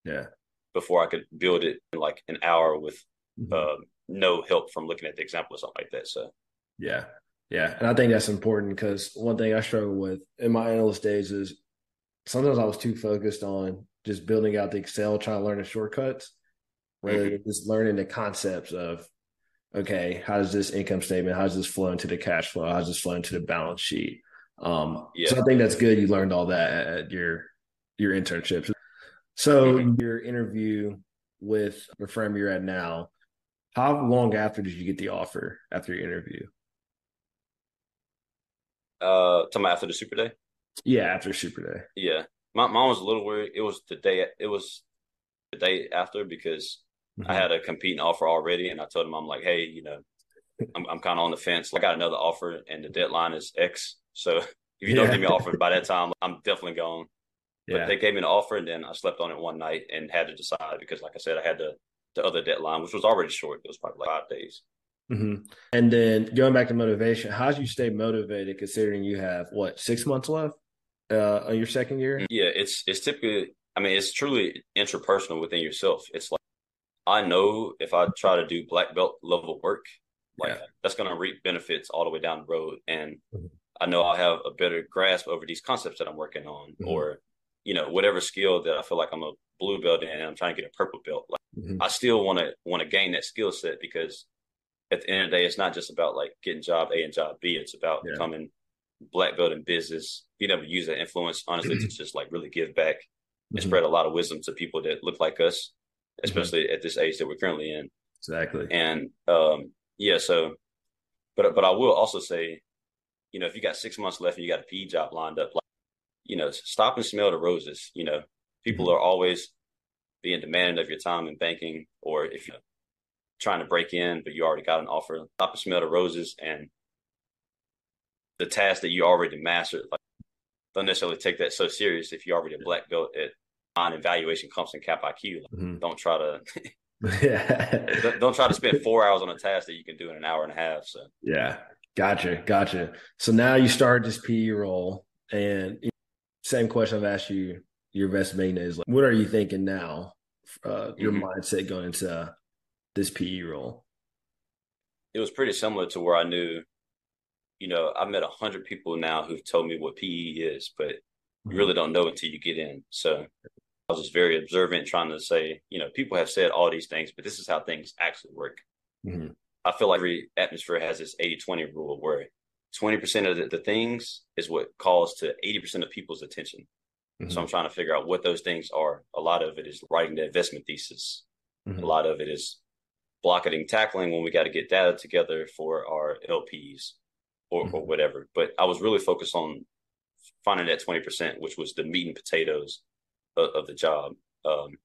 Yeah. Before I could build it in like an hour with mm-hmm. uh, no help from looking at the example or something like that. So, yeah. Yeah. And I think that's important because one thing I struggle with in my analyst days is sometimes I was too focused on just building out the Excel, trying to learn the shortcuts, rather mm-hmm. than just learning the concepts of okay, how does this income statement, how does this flow into the cash flow, how does this flow into the balance sheet? Um, yeah. So I think that's good. You learned all that at your your internships. So mm-hmm. your interview with the firm you're at now, how long after did you get the offer after your interview? Uh, talking after the Super Day. Yeah, after Super Day. Yeah, my mom was a little worried. It was the day. It was the day after because mm-hmm. I had a competing offer already, and I told him I'm like, hey, you know, I'm I'm kind of on the fence. I got another offer, and the deadline is X. So if you yeah. don't give me an offer by that time, I'm definitely gone. But yeah. they gave me an offer, and then I slept on it one night and had to decide because, like I said, I had the the other deadline, which was already short. It was probably like five days. Mm-hmm. And then going back to motivation, how do you stay motivated considering you have what six months left uh, on your second year? Yeah, it's it's typically. I mean, it's truly interpersonal within yourself. It's like I know if I try to do black belt level work, like yeah. that's going to reap benefits all the way down the road, and mm-hmm. I know I'll have a better grasp over these concepts that I'm working on, mm-hmm. or you know whatever skill that I feel like I'm a blue belt in, and I'm trying to get a purple belt. Like mm-hmm. I still want to want to gain that skill set because at the end of the day, it's not just about like getting job A and job B. It's about yeah. becoming black belt in business, being able to use that influence, honestly, to just like really give back and mm-hmm. spread a lot of wisdom to people that look like us, mm-hmm. especially mm-hmm. at this age that we're currently in. Exactly. And um, yeah, so, but but I will also say, you know, if you got six months left and you got a PE job lined up, like, you know, stop and smell the roses. You know, people mm-hmm. are always being demanding of your time in banking, or if you're trying to break in, but you already got an offer, stop and smell the roses and the task that you already mastered. Like, don't necessarily take that so serious if you're already a black belt at on evaluation comps and cap IQ. Like, mm-hmm. Don't try to yeah. don't, don't try to spend four hours on a task that you can do in an hour and a half. So yeah, gotcha, gotcha. So now you start this PE role, and same question I've asked you. Your best main is like, what are you thinking now? Uh, your mm-hmm. mindset going into this PE role? It was pretty similar to where I knew you know, I've met a hundred people now who've told me what PE is, but mm-hmm. you really don't know until you get in. So I was just very observant, trying to say, you know, people have said all these things, but this is how things actually work. Mm-hmm. I feel like every atmosphere has this 80 20 rule where 20% of the, the, things is what calls to 80% of people's attention. Mm-hmm. So I'm trying to figure out what those things are. A lot of it is writing the investment thesis, mm-hmm. a lot of it is blocking, tackling when we got to get data together for our LPs or, mm-hmm. or whatever. But I was really focused on finding that 20%, which was the meat and potatoes of, of the job. Um,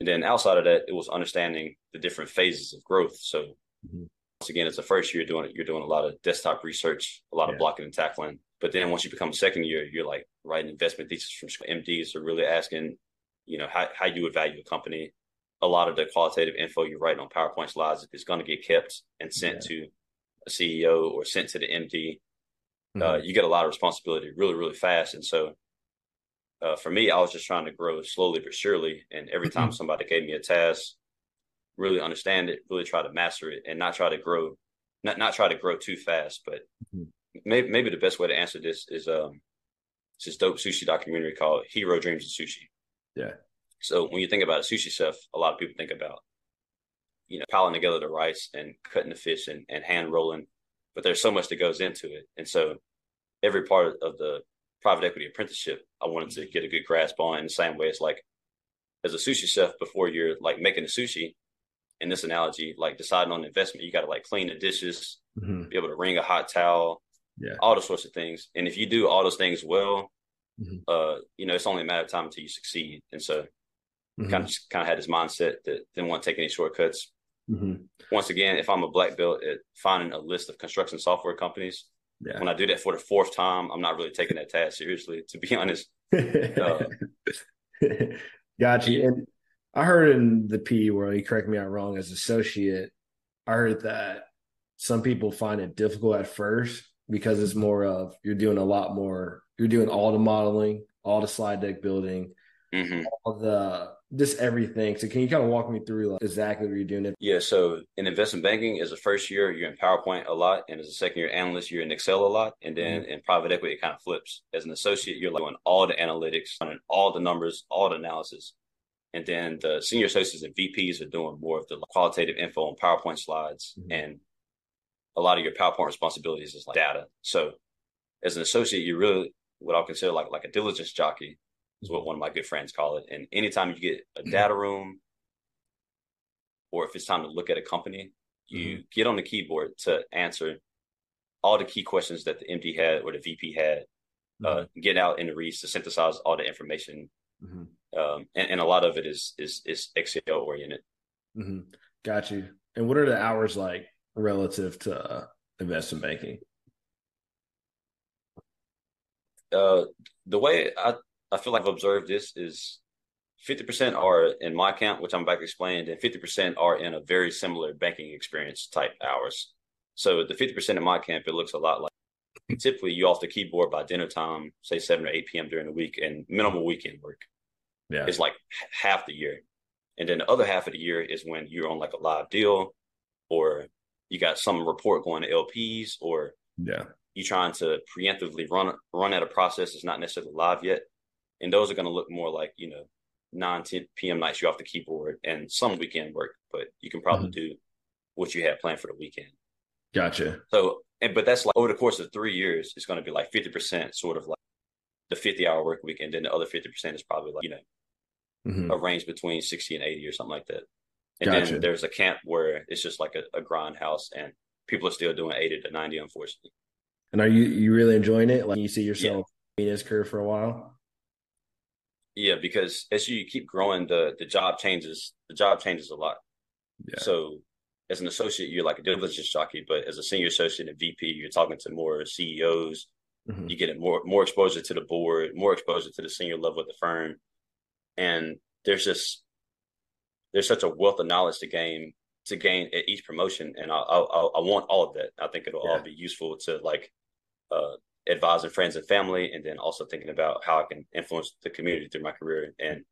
and then outside of that, it was understanding the different phases of growth. So mm-hmm. once again, it's the first year doing it, you're doing a lot of desktop research, a lot yeah. of blocking and tackling. But then once you become a second year, you're like writing investment thesis from MDs are really asking, you know, how, how you would value a company. A lot of the qualitative info you write on PowerPoint slides is going to get kept and sent yeah. to a CEO or sent to the MD, uh, mm-hmm. uh, you get a lot of responsibility really, really fast. And so uh, for me, I was just trying to grow slowly but surely. And every time mm-hmm. somebody gave me a task, really understand it, really try to master it, and not try to grow, not not try to grow too fast. But mm-hmm. maybe maybe the best way to answer this is um, it's this dope sushi documentary called Jiro Dreams of Sushi. Yeah. So when you think about a sushi chef, a lot of people think about you know, piling together the rice and cutting the fish and, and hand rolling. But there's so much that goes into it. And so every part of the private equity apprenticeship, I wanted to get a good grasp on in the same way it's like as a sushi chef before you're like making the sushi, in this analogy, like deciding on investment, you got to like clean the dishes, mm-hmm. be able to wring a hot towel, yeah, all those sorts of things. And if you do all those things well, mm-hmm. uh, you know, it's only a matter of time until you succeed. And so, mm-hmm. kind of kind of had this mindset that didn't want to take any shortcuts. Mm-hmm. Once again, if I'm a black belt at finding a list of construction software companies, yeah. when I do that for the fourth time, I'm not really taking that task seriously, to be honest. uh, Got you. And I heard in the P world, you correct me I'm wrong, as associate, I heard that some people find it difficult at first because it's more of you're doing a lot more, you're doing all the modeling, all the slide deck building, mm-hmm. all the just everything. So can you kind of walk me through like exactly what you're doing? It? Yeah. So in investment banking, as a first year, you're in PowerPoint a lot, and as a second year analyst, you're in Excel a lot, and then mm-hmm. in private equity, it kind of flips. As an associate, you're like doing all the analytics, running all the numbers, all the analysis, and then the senior associates and VPs are doing more of the qualitative info on PowerPoint slides, mm-hmm. and a lot of your PowerPoint responsibilities is like data. So as an associate, you're really what I'll consider like like a diligence jockey is what one of my good friends call it. And anytime you get a data room, or if it's time to look at a company, you mm-hmm. get on the keyboard to answer all the key questions that the MD had or the VP had. Uh, mm-hmm. Uh, get out in the reads to synthesize all the information, mm-hmm. um, and, and, a lot of it is is is Excel oriented. Mm-hmm. Got you. And what are the hours like relative to uh, investment banking? Uh, the way I I feel like I've observed this is 50% are in my camp, which I'm about to explain, and 50% are in a very similar banking experience type hours. So the 50% in my camp, it looks a lot like typically you off the keyboard by dinner time, say 7 or 8 p.m. during the week, and minimal weekend work. Yeah. It's like half the year. And then the other half of the year is when you're on like a live deal or you got some report going to LPs or yeah, you trying to preemptively run run at a process that's not necessarily live yet and those are going to look more like you know 9 10 p.m nights you're off the keyboard and some weekend work but you can probably mm-hmm. do what you had planned for the weekend gotcha so and but that's like over the course of three years it's going to be like 50% sort of like the 50 hour work week and then the other 50% is probably like you know mm-hmm. a range between 60 and 80 or something like that and gotcha. then there's a camp where it's just like a, a grind house and people are still doing 80 to 90 unfortunately and are you you really enjoying it like you see yourself yeah. in this career for a while yeah, because as you keep growing, the the job changes. The job changes a lot. Yeah. So as an associate, you're like a diligence jockey, but as a senior associate and VP, you're talking to more CEOs. Mm-hmm. You get more more exposure to the board, more exposure to the senior level of the firm, and there's just there's such a wealth of knowledge to gain to gain at each promotion, and I I, I want all of that. I think it'll yeah. all be useful to like uh, advising friends and family, and then also thinking about how I can influence the community through my career. And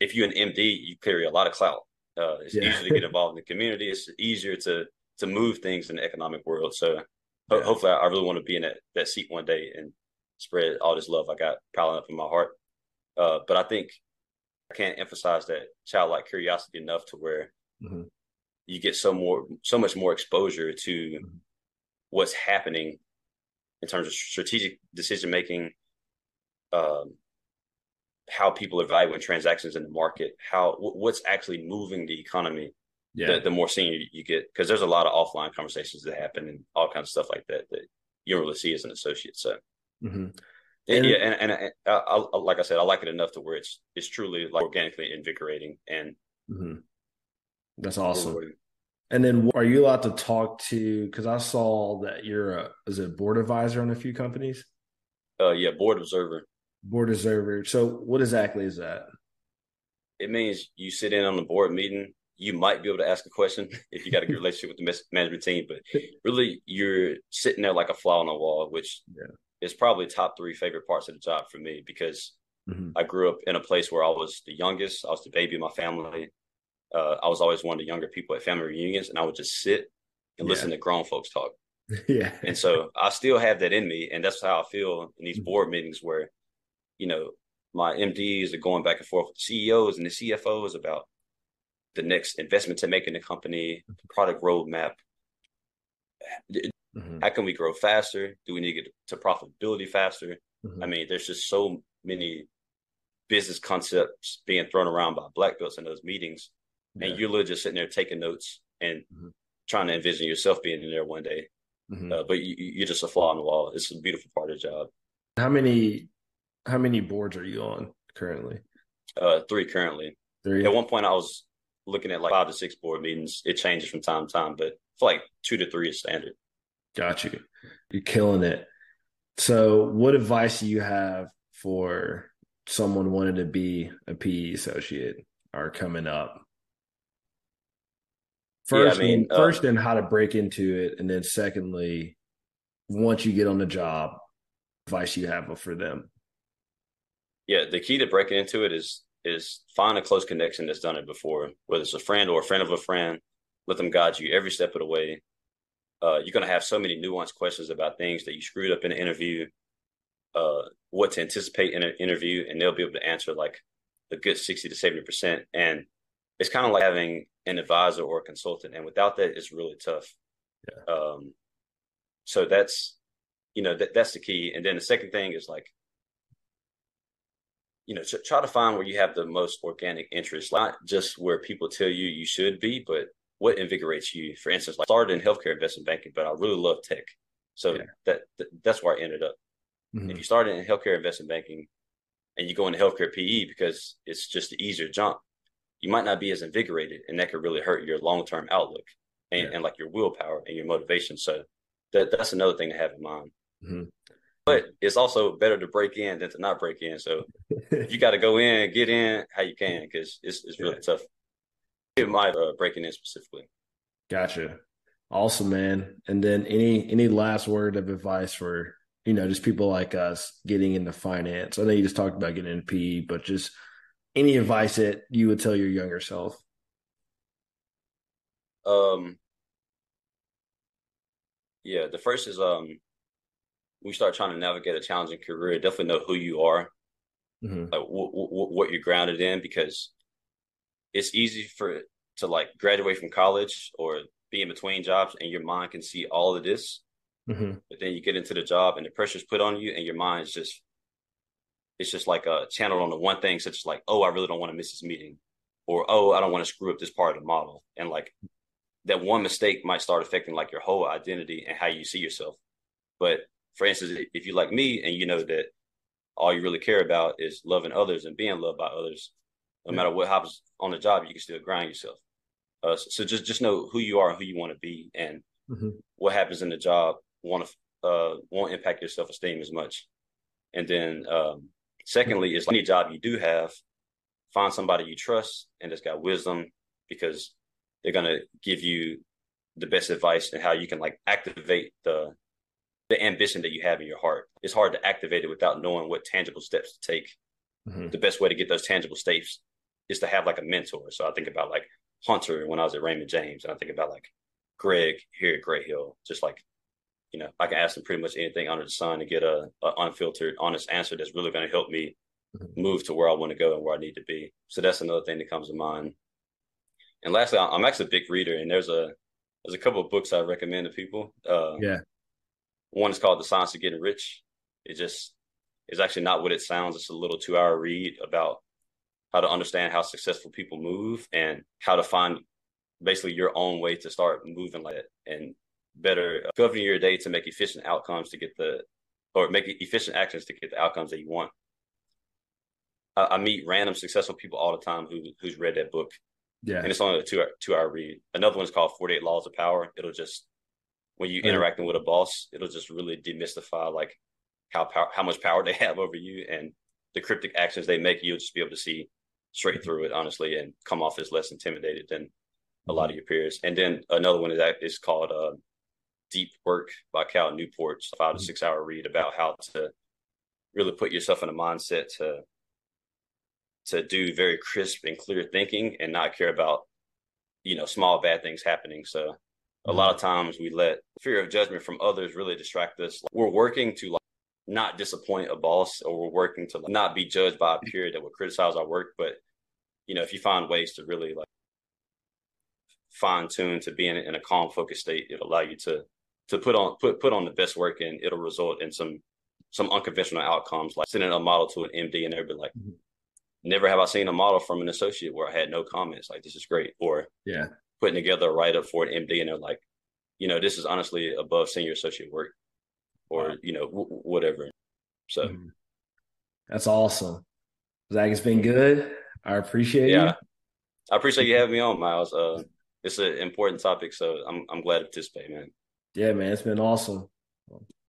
if you're an MD, you carry a lot of clout. Uh, it's yeah. easier to get involved in the community. It's easier to to move things in the economic world. So yeah. hopefully, I really want to be in that that seat one day and spread all this love I got piling up in my heart. Uh, but I think I can't emphasize that childlike curiosity enough to where mm-hmm. you get so more so much more exposure to mm-hmm. what's happening in terms of strategic decision making, um, how people are valuing transactions in the market, how what's actually moving the economy. Yeah. The, the more senior you get, because there's a lot of offline conversations that happen and all kinds of stuff like that that you don't really see as an associate. So, mm-hmm. and, yeah, and, and, and I, I, like I said, I like it enough to where it's it's truly like organically invigorating and mm-hmm. that's awesome. Rewarding. And then are you allowed to talk to because I saw that you're a is it board advisor on a few companies? Uh yeah, board observer. Board observer. So what exactly is that? It means you sit in on the board meeting. You might be able to ask a question if you got a good relationship with the management team, but really you're sitting there like a fly on the wall, which yeah. is probably top three favorite parts of the job for me because mm-hmm. I grew up in a place where I was the youngest. I was the baby of my family uh, I was always one of the younger people at family reunions, and I would just sit and yeah. listen to grown folks talk. yeah. And so I still have that in me, and that's how I feel in these mm-hmm. board meetings where, you know, my MDs are going back and forth with CEOs and the CFOs about the next investment to make in the company, product roadmap. Mm-hmm. How can we grow faster? Do we need to get to profitability faster? Mm-hmm. I mean, there's just so many business concepts being thrown around by black belts in those meetings yeah. and you're literally just sitting there taking notes and mm-hmm. trying to envision yourself being in there one day. Mm-hmm. Uh, but you, are just a fly on the wall. It's a beautiful part of the job. How many how many boards are you on currently? Uh, three currently. Three. At one point, I was looking at like five to six board meetings. It changes from time to time, but for like two to three is standard. Got you. You're killing it. So, what advice do you have for someone wanting to be a PE associate or coming up? First, yeah, I mean, uh, first, in how to break into it, and then secondly, once you get on the job, advice you have for them. Yeah, the key to breaking into it is is find a close connection that's done it before, whether it's a friend or a friend of a friend. Let them guide you every step of the way. Uh, you're going to have so many nuanced questions about things that you screwed up in an interview, uh, what to anticipate in an interview, and they'll be able to answer like a good 60 to 70%. And it's kind of like having an advisor or a consultant. And without that, it's really tough. Yeah. Um, so that's, you know, that, that's the key. And then the second thing is like, you know, try to find where you have the most organic interest, not just where people tell you you should be, but what invigorates you. For instance, like I started in healthcare investment banking, but I really love tech, so yeah. that, that, that's where I ended up. Mm-hmm. If you started in healthcare investment banking and you go into healthcare PE because it's just an easier jump, you might not be as invigorated, and that could really hurt your long term outlook and, yeah. and, like your willpower and your motivation. So that that's another thing to have in mind. Mm-hmm but it's also better to break in than to not break in. So you got to go in, get in how you can, because it's it's really yeah. tough. It might uh, breaking in specifically. Gotcha. Awesome, man. And then any any last word of advice for you know just people like us getting into finance? I know you just talked about getting into PE, but just any advice that you would tell your younger self. Um. Yeah, the first is um we start trying to navigate a challenging career, definitely know who you are, mm-hmm. like w- w- what you're grounded in, because it's easy for to like graduate from college or be in between jobs, and your mind can see all of this, mm-hmm. but then you get into the job and the pressure's put on you, and your mind is just it's just like a channel on the one thing, such as like, oh, I really don't want to miss this meeting, or oh, I don't want to screw up this part of the model, and like that one mistake might start affecting like your whole identity and how you see yourself. But for instance, if you like me and you know that all you really care about is loving others and being loved by others, no yeah. matter what happens on the job, you can still grind yourself. Uh, so, so, just just know who you are and who you want to be, and mm-hmm. what happens in the job won't uh, won't impact your self esteem as much. And then, um, secondly, is any job you do have, find somebody you trust and that's got wisdom, because they're gonna give you the best advice and how you can like activate the the ambition that you have in your heart. It's hard to activate it without knowing what tangible steps to take. Mm-hmm. The best way to get those tangible steps is to have like a mentor. So I think about like Hunter when I was at Raymond James, and I think about like Greg here at Gray Hill. Just like, you know, I can ask them pretty much anything under the sun to get a, a unfiltered, honest answer that's really going to help me mm-hmm. move to where I want to go and where I need to be. So that's another thing that comes to mind. And lastly, I'm actually a big reader, and there's a there's a couple of books I recommend to people. Uh, yeah. One is called The Science of Getting Rich. It just is actually not what it sounds. It's a little two hour read about how to understand how successful people move and how to find basically your own way to start moving like it and better governing your day to make efficient outcomes to get the or make efficient actions to get the outcomes that you want. I, I meet random successful people all the time who who's read that book. Yeah. And it's only a two hour, two hour read. Another one is called 48 Laws of Power. It'll just when you interacting with a boss, it'll just really demystify like how power, how much power they have over you and the cryptic actions they make. You'll just be able to see straight through it, honestly, and come off as less intimidated than a lot of mm-hmm. your peers. And then another one is that is called uh, Deep Work by Cal Newport, 5 to mm-hmm. six hour read about how to really put yourself in a mindset to to do very crisp and clear thinking and not care about you know small bad things happening. So a lot of times we let fear of judgment from others really distract us. We're working to like not disappoint a boss or we're working to like, not be judged by a peer that would criticize our work. But, you know, if you find ways to really like fine tune to being in, in a calm, focused state, it'll allow you to, to put on, put, put on the best work and it'll result in some, some unconventional outcomes, like sending a model to an MD and they'll be like, mm-hmm. never have I seen a model from an associate where I had no comments. Like, this is great. Or yeah, putting together a write up for an MD and they're like, you know, this is honestly above senior associate work or, wow. you know, w- whatever. So mm-hmm. that's awesome. Zach, it's been good. I appreciate yeah. you. I appreciate you having me on, Miles. Uh, it's an important topic, so I'm I'm glad to participate, man. Yeah, man, it's been awesome.